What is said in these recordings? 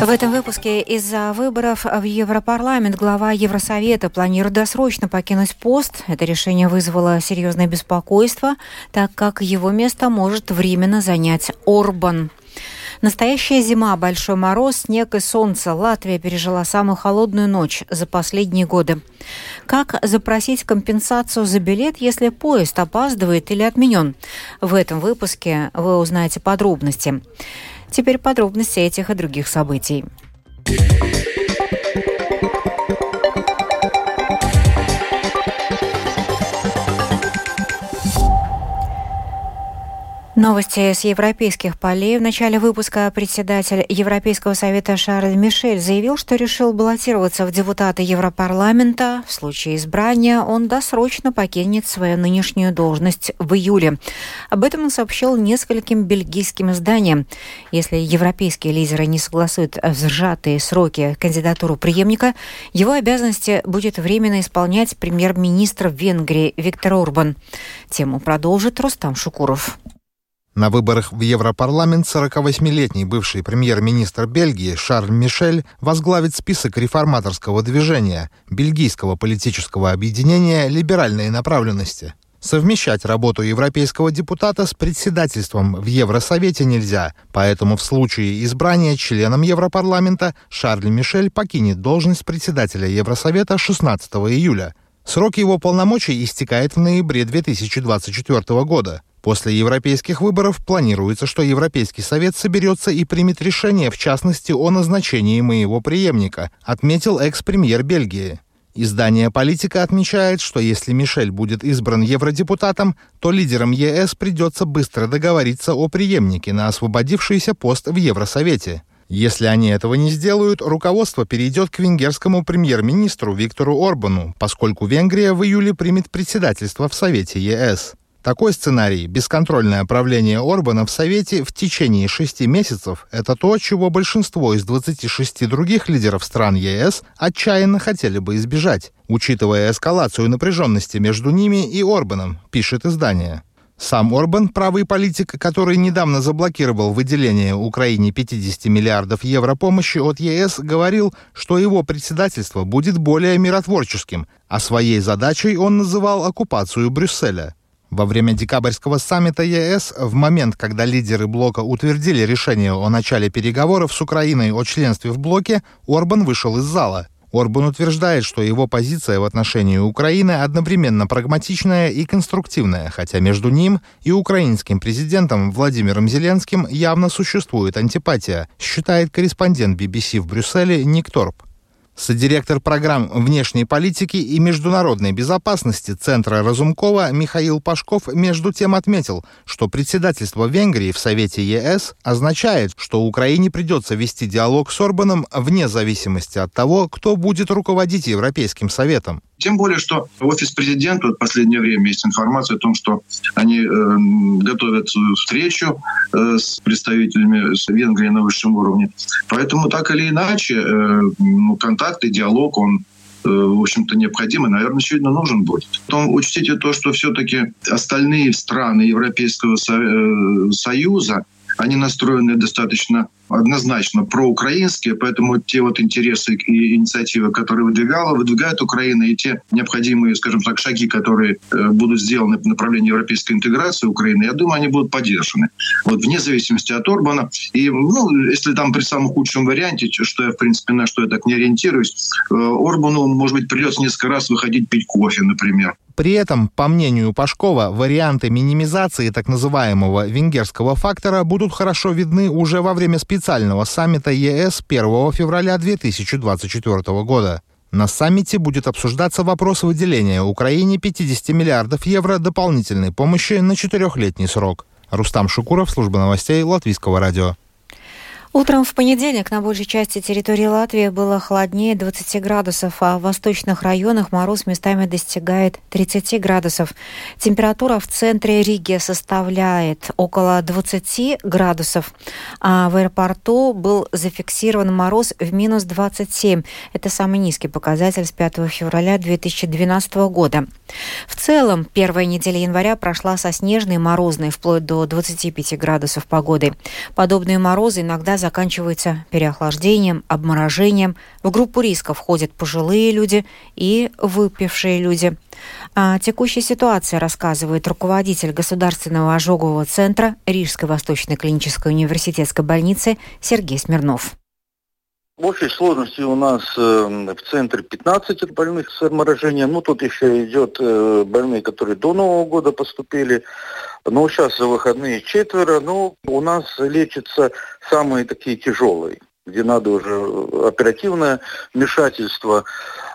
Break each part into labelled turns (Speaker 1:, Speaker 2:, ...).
Speaker 1: В этом выпуске из-за выборов в Европарламент глава Евросовета планирует досрочно покинуть пост. Это решение вызвало серьезное беспокойство, так как его место может временно занять Орбан. Настоящая зима, большой мороз, снег и солнце. Латвия пережила самую холодную ночь за последние годы. Как запросить компенсацию за билет, если поезд опаздывает или отменен? В этом выпуске вы узнаете подробности. Теперь подробности этих и других событий. Новости с европейских полей. В начале выпуска председатель Европейского совета Шарль Мишель заявил, что решил баллотироваться в депутаты Европарламента. В случае избрания он досрочно покинет свою нынешнюю должность в июле. Об этом он сообщил нескольким бельгийским изданиям. Если европейские лидеры не согласуют в сжатые сроки кандидатуру преемника, его обязанности будет временно исполнять премьер-министр Венгрии Виктор Орбан. Тему продолжит Рустам Шукуров.
Speaker 2: На выборах в Европарламент 48-летний бывший премьер-министр Бельгии Шарль Мишель возглавит список реформаторского движения, бельгийского политического объединения либеральной направленности. Совмещать работу европейского депутата с председательством в Евросовете нельзя, поэтому в случае избрания членом Европарламента Шарль Мишель покинет должность председателя Евросовета 16 июля. Срок его полномочий истекает в ноябре 2024 года. После европейских выборов планируется, что Европейский совет соберется и примет решение, в частности, о назначении моего преемника, отметил экс-премьер Бельгии. Издание «Политика» отмечает, что если Мишель будет избран евродепутатом, то лидерам ЕС придется быстро договориться о преемнике на освободившийся пост в Евросовете. Если они этого не сделают, руководство перейдет к венгерскому премьер-министру Виктору Орбану, поскольку Венгрия в июле примет председательство в Совете ЕС. Такой сценарий, бесконтрольное правление Орбана в Совете в течение шести месяцев, это то, чего большинство из 26 других лидеров стран ЕС отчаянно хотели бы избежать, учитывая эскалацию напряженности между ними и Орбаном, пишет издание. Сам Орбан, правый политик, который недавно заблокировал выделение Украине 50 миллиардов евро помощи от ЕС, говорил, что его председательство будет более миротворческим, а своей задачей он называл оккупацию Брюсселя – во время декабрьского саммита ЕС, в момент, когда лидеры блока утвердили решение о начале переговоров с Украиной о членстве в блоке, Орбан вышел из зала. Орбан утверждает, что его позиция в отношении Украины одновременно прагматичная и конструктивная, хотя между ним и украинским президентом Владимиром Зеленским явно существует антипатия, считает корреспондент BBC в Брюсселе Ник Торп. Содиректор программ внешней политики и международной безопасности Центра Разумкова Михаил Пашков между тем отметил, что председательство Венгрии в Совете ЕС означает, что Украине придется вести диалог с Орбаном вне зависимости от того, кто будет руководить Европейским Советом.
Speaker 3: Тем более, что офис президента в последнее время есть информация о том, что они э, готовят встречу э, с представителями Венгрии на высшем уровне. Поэтому так или иначе э, ну, контакт и диалог, он э, в общем-то, необходим и, наверное, очевидно, нужен будет. Потом учтите то, что все-таки остальные страны Европейского э, Союза, они настроены достаточно однозначно проукраинские, поэтому те вот интересы и инициативы, которые выдвигала, выдвигает Украина, и те необходимые, скажем так, шаги, которые э, будут сделаны в направлении европейской интеграции Украины, я думаю, они будут поддержаны. Вот вне зависимости от Орбана. И, ну, если там при самом худшем варианте, что я, в принципе, на что я так не ориентируюсь, э, Орбану, может быть, придется несколько раз выходить пить кофе, например.
Speaker 2: При этом, по мнению Пашкова, варианты минимизации так называемого венгерского фактора будут хорошо видны уже во время специального саммита ЕС 1 февраля 2024 года. На саммите будет обсуждаться вопрос выделения Украине 50 миллиардов евро дополнительной помощи на четырехлетний срок. Рустам Шукуров, служба новостей Латвийского радио.
Speaker 1: Утром в понедельник на большей части территории Латвии было холоднее 20 градусов, а в восточных районах мороз местами достигает 30 градусов. Температура в центре Риги составляет около 20 градусов, а в аэропорту был зафиксирован мороз в минус 27. Это самый низкий показатель с 5 февраля 2012 года. В целом, первая неделя января прошла со снежной и морозной, вплоть до 25 градусов погоды. Подобные морозы иногда заканчивается переохлаждением, обморожением. В группу риска входят пожилые люди и выпившие люди. О текущей ситуации рассказывает руководитель Государственного ожогового центра Рижской Восточной клинической университетской больницы Сергей Смирнов.
Speaker 4: В общей сложности у нас э, в центре 15 больных с обморожением. Ну, тут еще идет э, больные, которые до Нового года поступили. Ну, сейчас за выходные четверо. Ну, у нас лечатся самые такие тяжелые, где надо уже оперативное вмешательство.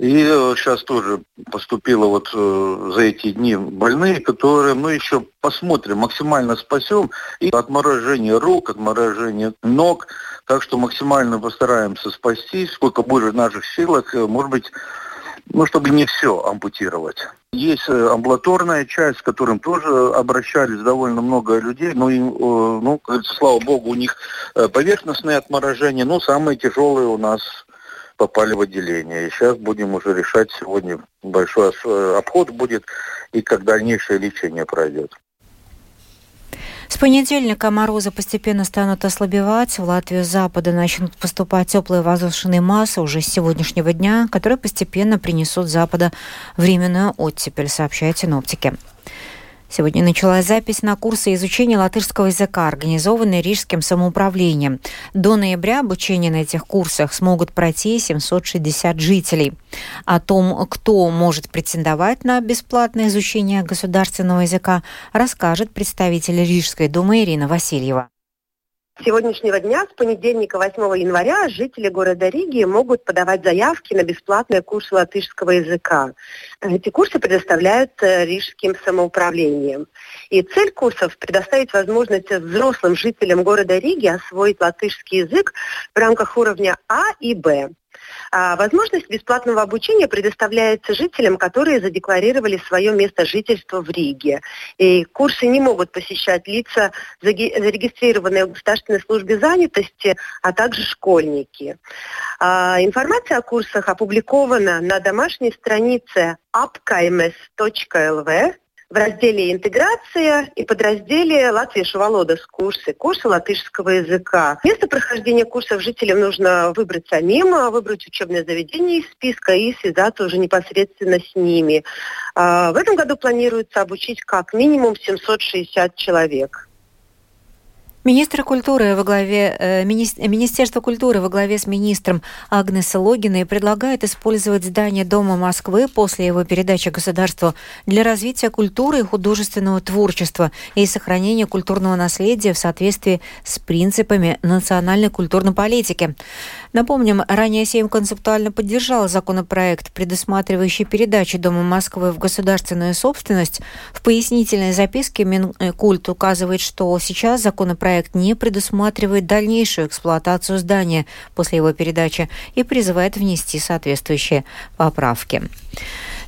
Speaker 4: И сейчас тоже поступило вот э, за эти дни больные, которые мы еще посмотрим, максимально спасем. И отморожение рук, отморожение ног – так что максимально постараемся спасти, сколько будет в наших силах, э, может быть, ну, чтобы не все ампутировать. Есть э, амбулаторная часть, к которым тоже обращались довольно много людей. Ну, и, ну, слава богу, у них э, поверхностные отморожения, но самые тяжелые у нас попали в отделение. И сейчас будем уже решать сегодня большой обход будет и как дальнейшее лечение пройдет.
Speaker 1: С понедельника морозы постепенно станут ослабевать. В Латвию с запада начнут поступать теплые воздушные массы уже с сегодняшнего дня, которые постепенно принесут с запада временную оттепель, сообщают синоптики. Сегодня началась запись на курсы изучения латышского языка, организованные Рижским самоуправлением. До ноября обучение на этих курсах смогут пройти 760 жителей. О том, кто может претендовать на бесплатное изучение государственного языка, расскажет представитель Рижской думы Ирина Васильева
Speaker 5: сегодняшнего дня, с понедельника 8 января, жители города Риги могут подавать заявки на бесплатные курсы латышского языка. Эти курсы предоставляют э, рижским самоуправлением. И цель курсов – предоставить возможность взрослым жителям города Риги освоить латышский язык в рамках уровня А и Б. А возможность бесплатного обучения предоставляется жителям, которые задекларировали свое место жительства в Риге. И курсы не могут посещать лица, зарегистрированные в Государственной службе занятости, а также школьники. А, информация о курсах опубликована на домашней странице apkaimes.lv в разделе «Интеграция» и подразделе «Латвия Шувалодас» курсы, курсы латышского языка. Место прохождения курсов жителям нужно выбрать самим, выбрать учебное заведение из списка и связаться уже непосредственно с ними. А, в этом году планируется обучить как минимум 760 человек.
Speaker 1: Министр культуры во главе, э, мини, Министерство культуры во главе с министром Агнесой Логиной предлагает использовать здание Дома Москвы после его передачи государству для развития культуры и художественного творчества и сохранения культурного наследия в соответствии с принципами национальной культурной политики. Напомним, ранее Сейм концептуально поддержал законопроект, предусматривающий передачу Дома Москвы в государственную собственность. В пояснительной записке Минкульт указывает, что сейчас законопроект не предусматривает дальнейшую эксплуатацию здания после его передачи и призывает внести соответствующие поправки.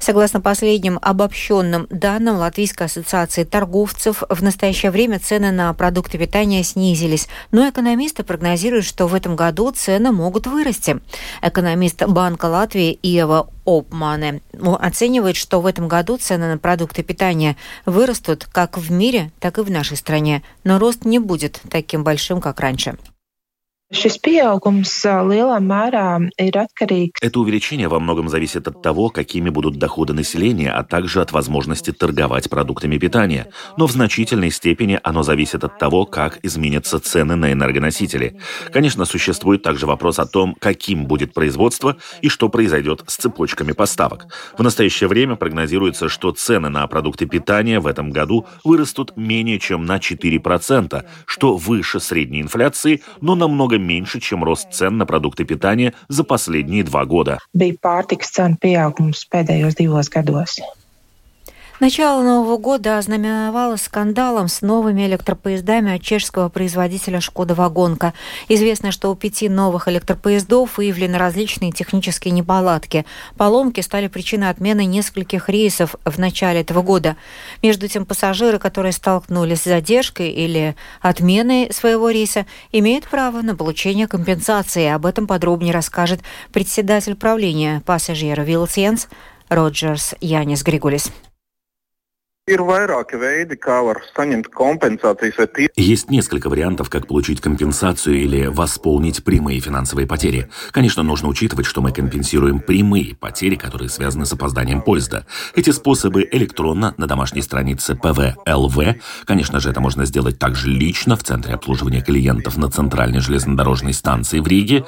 Speaker 1: Согласно последним обобщенным данным Латвийской ассоциации торговцев, в настоящее время цены на продукты питания снизились, но экономисты прогнозируют, что в этом году цены могут вырасти. Экономист Банка Латвии Иова Опмане оценивает, что в этом году цены на продукты питания вырастут как в мире, так и в нашей стране, но рост не будет таким большим, как раньше.
Speaker 6: Это увеличение во многом зависит от того, какими будут доходы населения, а также от возможности торговать продуктами питания. Но в значительной степени оно зависит от того, как изменятся цены на энергоносители. Конечно, существует также вопрос о том, каким будет производство и что произойдет с цепочками поставок. В настоящее время прогнозируется, что цены на продукты питания в этом году вырастут менее чем на 4%, что выше средней инфляции, но намного меньше, чем рост цен на продукты питания за последние два года.
Speaker 1: Начало Нового года ознаменовалось скандалом с новыми электропоездами от чешского производителя «Шкода Вагонка». Известно, что у пяти новых электропоездов выявлены различные технические неполадки. Поломки стали причиной отмены нескольких рейсов в начале этого года. Между тем, пассажиры, которые столкнулись с задержкой или отменой своего рейса, имеют право на получение компенсации. Об этом подробнее расскажет председатель правления пассажира Вилсенс Роджерс Янис Григулис.
Speaker 6: Есть несколько вариантов, как получить компенсацию или восполнить прямые финансовые потери. Конечно, нужно учитывать, что мы компенсируем прямые потери, которые связаны с опозданием поезда. Эти способы электронно на домашней странице pv.lv. Конечно же, это можно сделать также лично в Центре обслуживания клиентов на Центральной железнодорожной станции в Риге.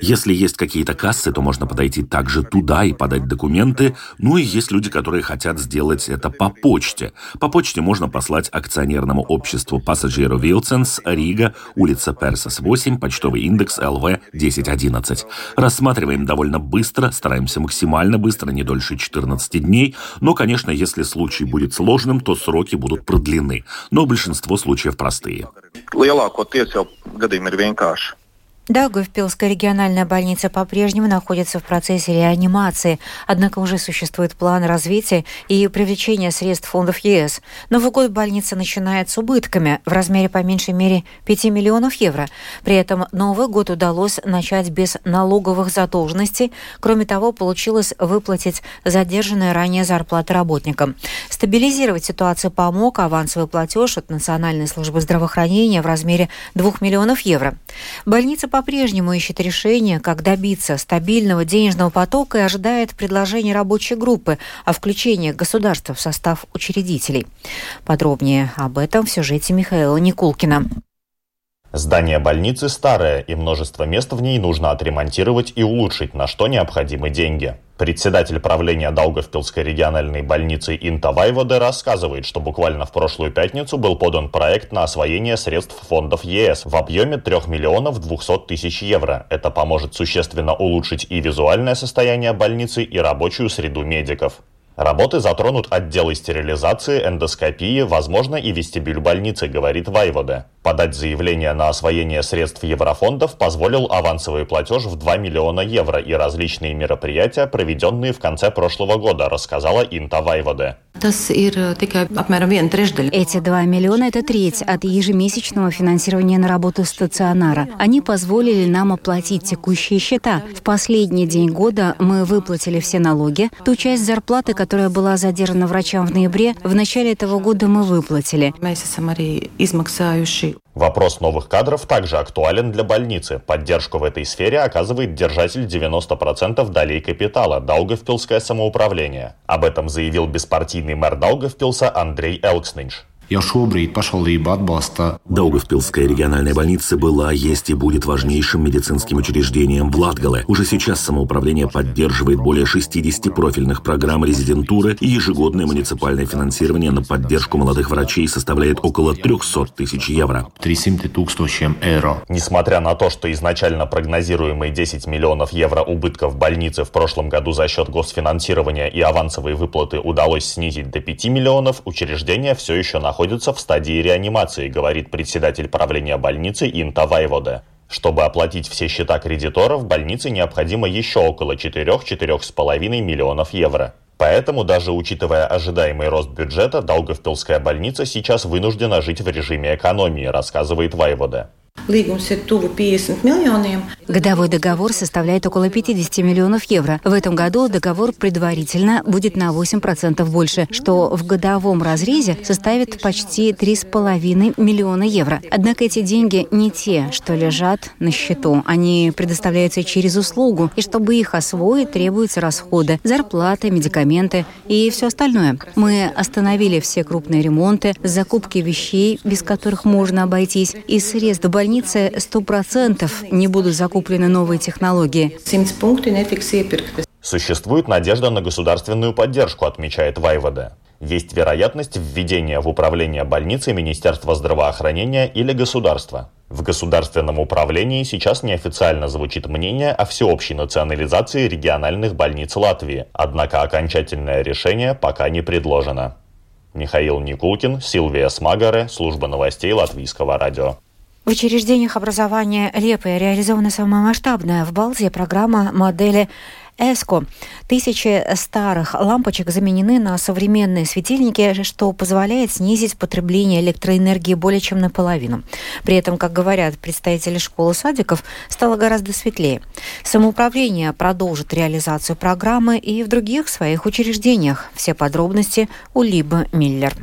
Speaker 6: Если есть какие-то кассы, то можно подойти также туда и подать документы. Ну и есть люди, которые хотят сделать это по почте. По почте можно послать акционерному обществу Pasažieru vilciens, Рига, улица Персес 8, почтовый индекс LV 1011. Рассматриваем довольно быстро, стараемся максимально быстро, не дольше 14 дней. Но, конечно, если случай будет сложным, то сроки будут продлены. Но большинство случаев простые.
Speaker 1: Lielākoties jau gadījumi ir vienkārši. Даугавпилская региональная больница по-прежнему находится в процессе реанимации, однако уже существует план развития и привлечения средств фондов ЕС. Новый год больница начинает с убытками в размере по меньшей мере 5 миллионов евро. При этом Новый год удалось начать без налоговых задолженностей. Кроме того, получилось выплатить задержанные ранее зарплаты работникам. Стабилизировать ситуацию помог авансовый платеж от Национальной службы здравоохранения в размере 2 миллионов евро. Больница по-прежнему ищет решение, как добиться стабильного денежного потока и ожидает предложения рабочей группы о включении государства в состав учредителей. Подробнее об этом в сюжете Михаила Никулкина.
Speaker 7: Здание больницы старое, и множество мест в ней нужно отремонтировать и улучшить, на что необходимы деньги. Председатель правления Даугавпилской региональной больницы Инта Вайводе рассказывает, что буквально в прошлую пятницу был подан проект на освоение средств фондов ЕС в объеме 3 миллионов 200 тысяч евро. Это поможет существенно улучшить и визуальное состояние больницы, и рабочую среду медиков. Работы затронут отделы стерилизации, эндоскопии, возможно и вестибюль больницы, говорит Вайводе. Подать заявление на освоение средств еврофондов позволил авансовый платеж в 2 миллиона евро и различные мероприятия, проведенные в конце прошлого года, рассказала Инта Вайводе.
Speaker 8: Эти 2 миллиона – это треть от ежемесячного финансирования на работу стационара. Они позволили нам оплатить текущие счета. В последний день года мы выплатили все налоги. Ту часть зарплаты, которая была задержана врачам в ноябре, в начале этого года мы выплатили.
Speaker 7: Вопрос новых кадров также актуален для больницы. Поддержку в этой сфере оказывает держатель 90% долей капитала – Даугавпилское самоуправление. Об этом заявил беспартийный мэр Даугавпилса Андрей Элкснинш.
Speaker 9: Jau šobrīd pašvaldība atbalsta.
Speaker 6: Даугавпилская региональная больница была, есть и будет важнейшим медицинским учреждением в Латгале. Уже сейчас самоуправление поддерживает более 60 профильных программ резидентуры и ежегодное муниципальное финансирование на поддержку молодых врачей составляет около 300 тысяч евро.
Speaker 9: 300 тысяч евро.
Speaker 7: Несмотря на то, что изначально прогнозируемые 10 миллионов евро убытков больницы в прошлом году за счет госфинансирования и авансовые выплаты удалось снизить до 5 миллионов, учреждение все еще находится находится в стадии реанимации, говорит председатель правления больницы Инта Вайводе. Чтобы оплатить все счета кредиторов, больнице необходимо еще около 4-4,5 миллионов евро. Поэтому, даже учитывая ожидаемый рост бюджета, Даугавпилская больница сейчас вынуждена жить в режиме экономии, рассказывает Вайводе.
Speaker 8: Годовой договор составляет около 50 миллионов евро. В этом году договор предварительно будет на 8% больше, что в годовом разрезе составит почти 3,5 миллиона евро. Однако эти деньги не те, что лежат на счету. Они предоставляются через услугу, и чтобы их освоить, требуются расходы, зарплаты, медикаменты и все остальное. Мы остановили все крупные ремонты, закупки вещей, без которых можно обойтись, из средств больнице 100% не будут закуплены новые технологии.
Speaker 7: Существует надежда на государственную поддержку, отмечает Вайвода. Есть вероятность введения в управление больницей Министерства здравоохранения или государства. В государственном управлении сейчас неофициально звучит мнение о всеобщей национализации региональных больниц Латвии, однако окончательное решение пока не предложено. Михаил Никулкин, Силвия Смагаре, служба новостей Латвийского радио.
Speaker 1: В учреждениях образования Лепы реализована самая масштабная в Балзе программа модели ЭСКО. Тысячи старых лампочек заменены на современные светильники, что позволяет снизить потребление электроэнергии более чем наполовину. При этом, как говорят представители школы садиков, стало гораздо светлее. Самоуправление продолжит реализацию программы и в других своих учреждениях. Все подробности у Либы Миллер.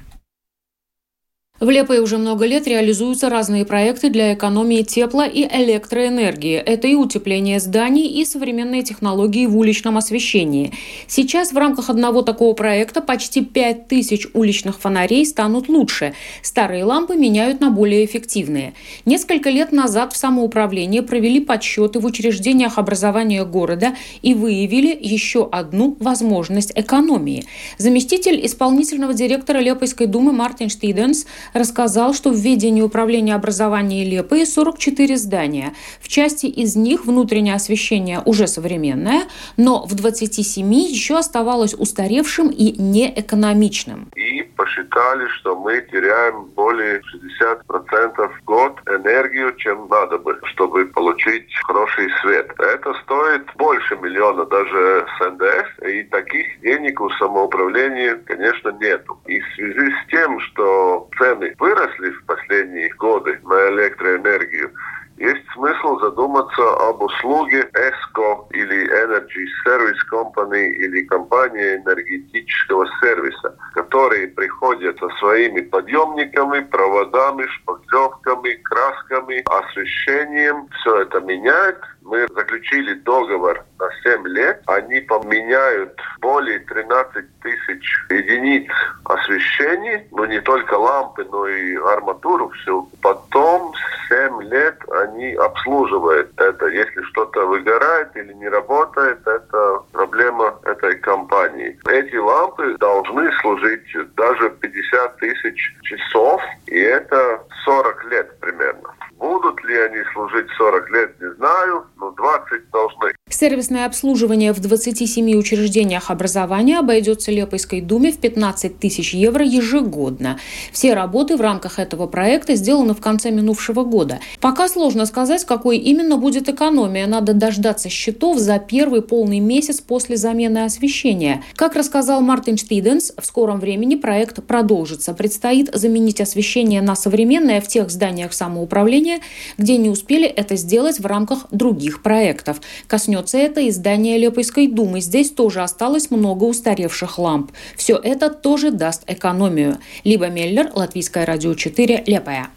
Speaker 10: В Лепое уже много лет реализуются разные проекты для экономии тепла и электроэнергии. Это и утепление зданий, и современные технологии в уличном освещении. Сейчас в рамках одного такого проекта почти 5000 уличных фонарей станут лучше. Старые лампы меняют на более эффективные. Несколько лет назад в самоуправлении провели подсчеты в учреждениях образования города и выявили еще одну возможность экономии. Заместитель исполнительного директора Лепойской думы Мартин Штиденс рассказал, что в ведении управления образования Лепы 44 здания. В части из них внутреннее освещение уже современное, но в 27 еще оставалось устаревшим и неэкономичным.
Speaker 11: И посчитали, что мы теряем более 60% в год энергию, чем надо бы, чтобы получить хороший свет. Это стоит больше миллиона даже с НДС, и таких денег у самоуправления, конечно, нету. И в связи с тем, что цены цены выросли в последние годы на электроэнергию, есть смысл задуматься об услуге ESCO или Energy Service Company или компании энергетического сервиса, которые приходят со своими подъемниками, проводами, шпаклевками, красками, освещением. Все это меняет. Мы заключили договор на 7 лет. Они поменяют более 13 тысяч единиц освещений, но не только лампы, но и арматуру, все. Потом 7 лет они обслуживают это. Если что-то выгорает или не работает, это проблема этой компании. Эти лампы должны служить даже 50 тысяч часов, и это 40 лет примерно. Будут ли они служить 40 лет, не знаю, но 20 должны.
Speaker 10: Сервисное обслуживание в 27 учреждениях образования обойдется Лепойской думе в 15 тысяч евро ежегодно. Все работы в рамках этого проекта сделаны в конце минувшего года. Пока сложно сказать, какой именно будет экономия. Надо дождаться счетов за первый полный месяц после замены освещения. Как рассказал Мартин Штиденс, в скором времени проект продолжится. Предстоит заменить освещение на современное в тех зданиях самоуправления, где не успели это сделать в рамках других проектов. Коснется это издания Лепойской думы. Здесь тоже осталось много устаревших ламп. Все это тоже даст экономию. Либо Меллер, Латвийское радио 4, Лепая.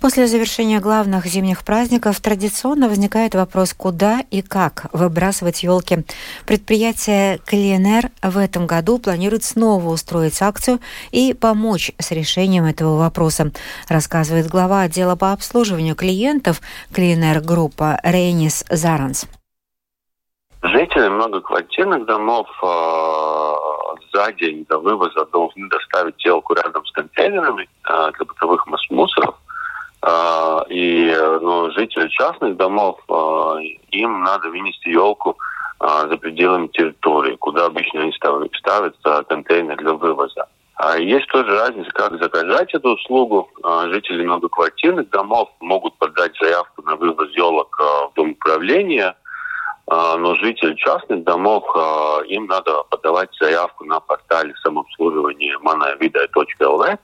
Speaker 1: После завершения главных зимних праздников традиционно возникает вопрос, куда и как выбрасывать елки. Предприятие КЛНР в этом году планирует снова устроить акцию и помочь с решением этого вопроса, рассказывает глава отдела по обслуживанию клиентов КЛНР группа Рейнис Заранс.
Speaker 12: Жители многоквартирных домов э, за день до вывоза должны доставить елку рядом с контейнерами э, для бытовых мусоров и ну, жители частных домов, а, им надо вынести елку а, за пределами территории, куда обычно они ставят, ставят контейнер для вывоза. А есть тоже разница, как заказать эту услугу. Жители многоквартирных домов могут подать заявку на вывоз елок в Дом управления, но жители частных домов, им надо подавать заявку на портале самообслуживания manavida.lv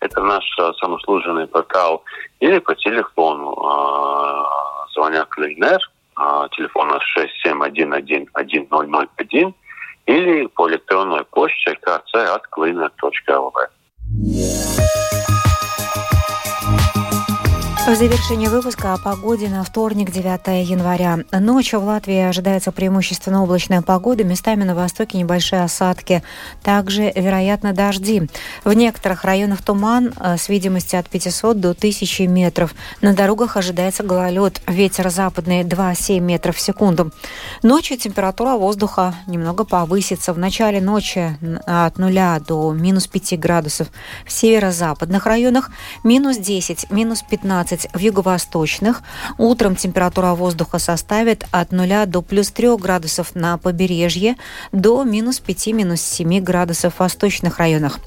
Speaker 12: это наш а, самослуженный портал, или по телефону э, звонят Клейнер, э, телефона 67111001, или по электронной почте kc
Speaker 1: В завершении выпуска о погоде на вторник, 9 января. Ночью в Латвии ожидается преимущественно облачная погода, местами на востоке небольшие осадки. Также, вероятно, дожди. В некоторых районах туман э, с видимостью от 500 до 1000 метров. На дорогах ожидается гололед. Ветер западный 2,7 метров в секунду. Ночью температура воздуха немного повысится. В начале ночи от 0 до минус 5 градусов. В северо-западных районах минус 10, минус 15 13 в юго-восточных. Утром температура воздуха составит от 0 до плюс 3 градусов на побережье, до минус 5, минус 7 градусов в восточных районах.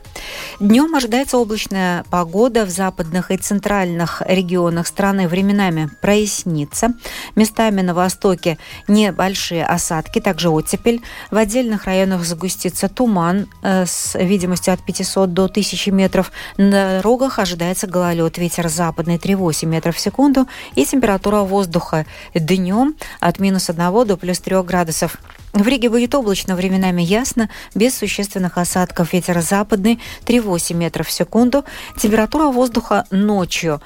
Speaker 1: Днем ожидается облачная погода в западных и центральных регионах страны. Временами прояснится. Местами на востоке небольшие осадки, также оттепель. В отдельных районах загустится туман э, с видимостью от 500 до 1000 метров. На дорогах ожидается гололед. Ветер западный 3,8 метров в секунду. И температура воздуха днем от минус 1 до плюс 3 градусов. В Риге будет облачно, временами ясно, без существенных осадков. Ветер западный 3,8 метров в секунду. Температура воздуха ночью.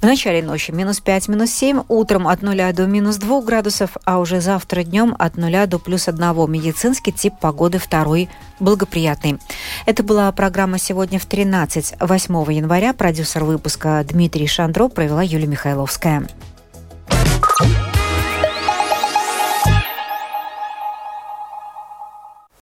Speaker 1: В начале ночи минус 5, минус 7, утром от 0 до минус 2 градусов, а уже завтра днем от 0 до плюс 1. Медицинский тип погоды второй благоприятный. Это была программа «Сегодня в 13». 8 января продюсер выпуска Дмитрий Шандро провела Юлия Михайловская.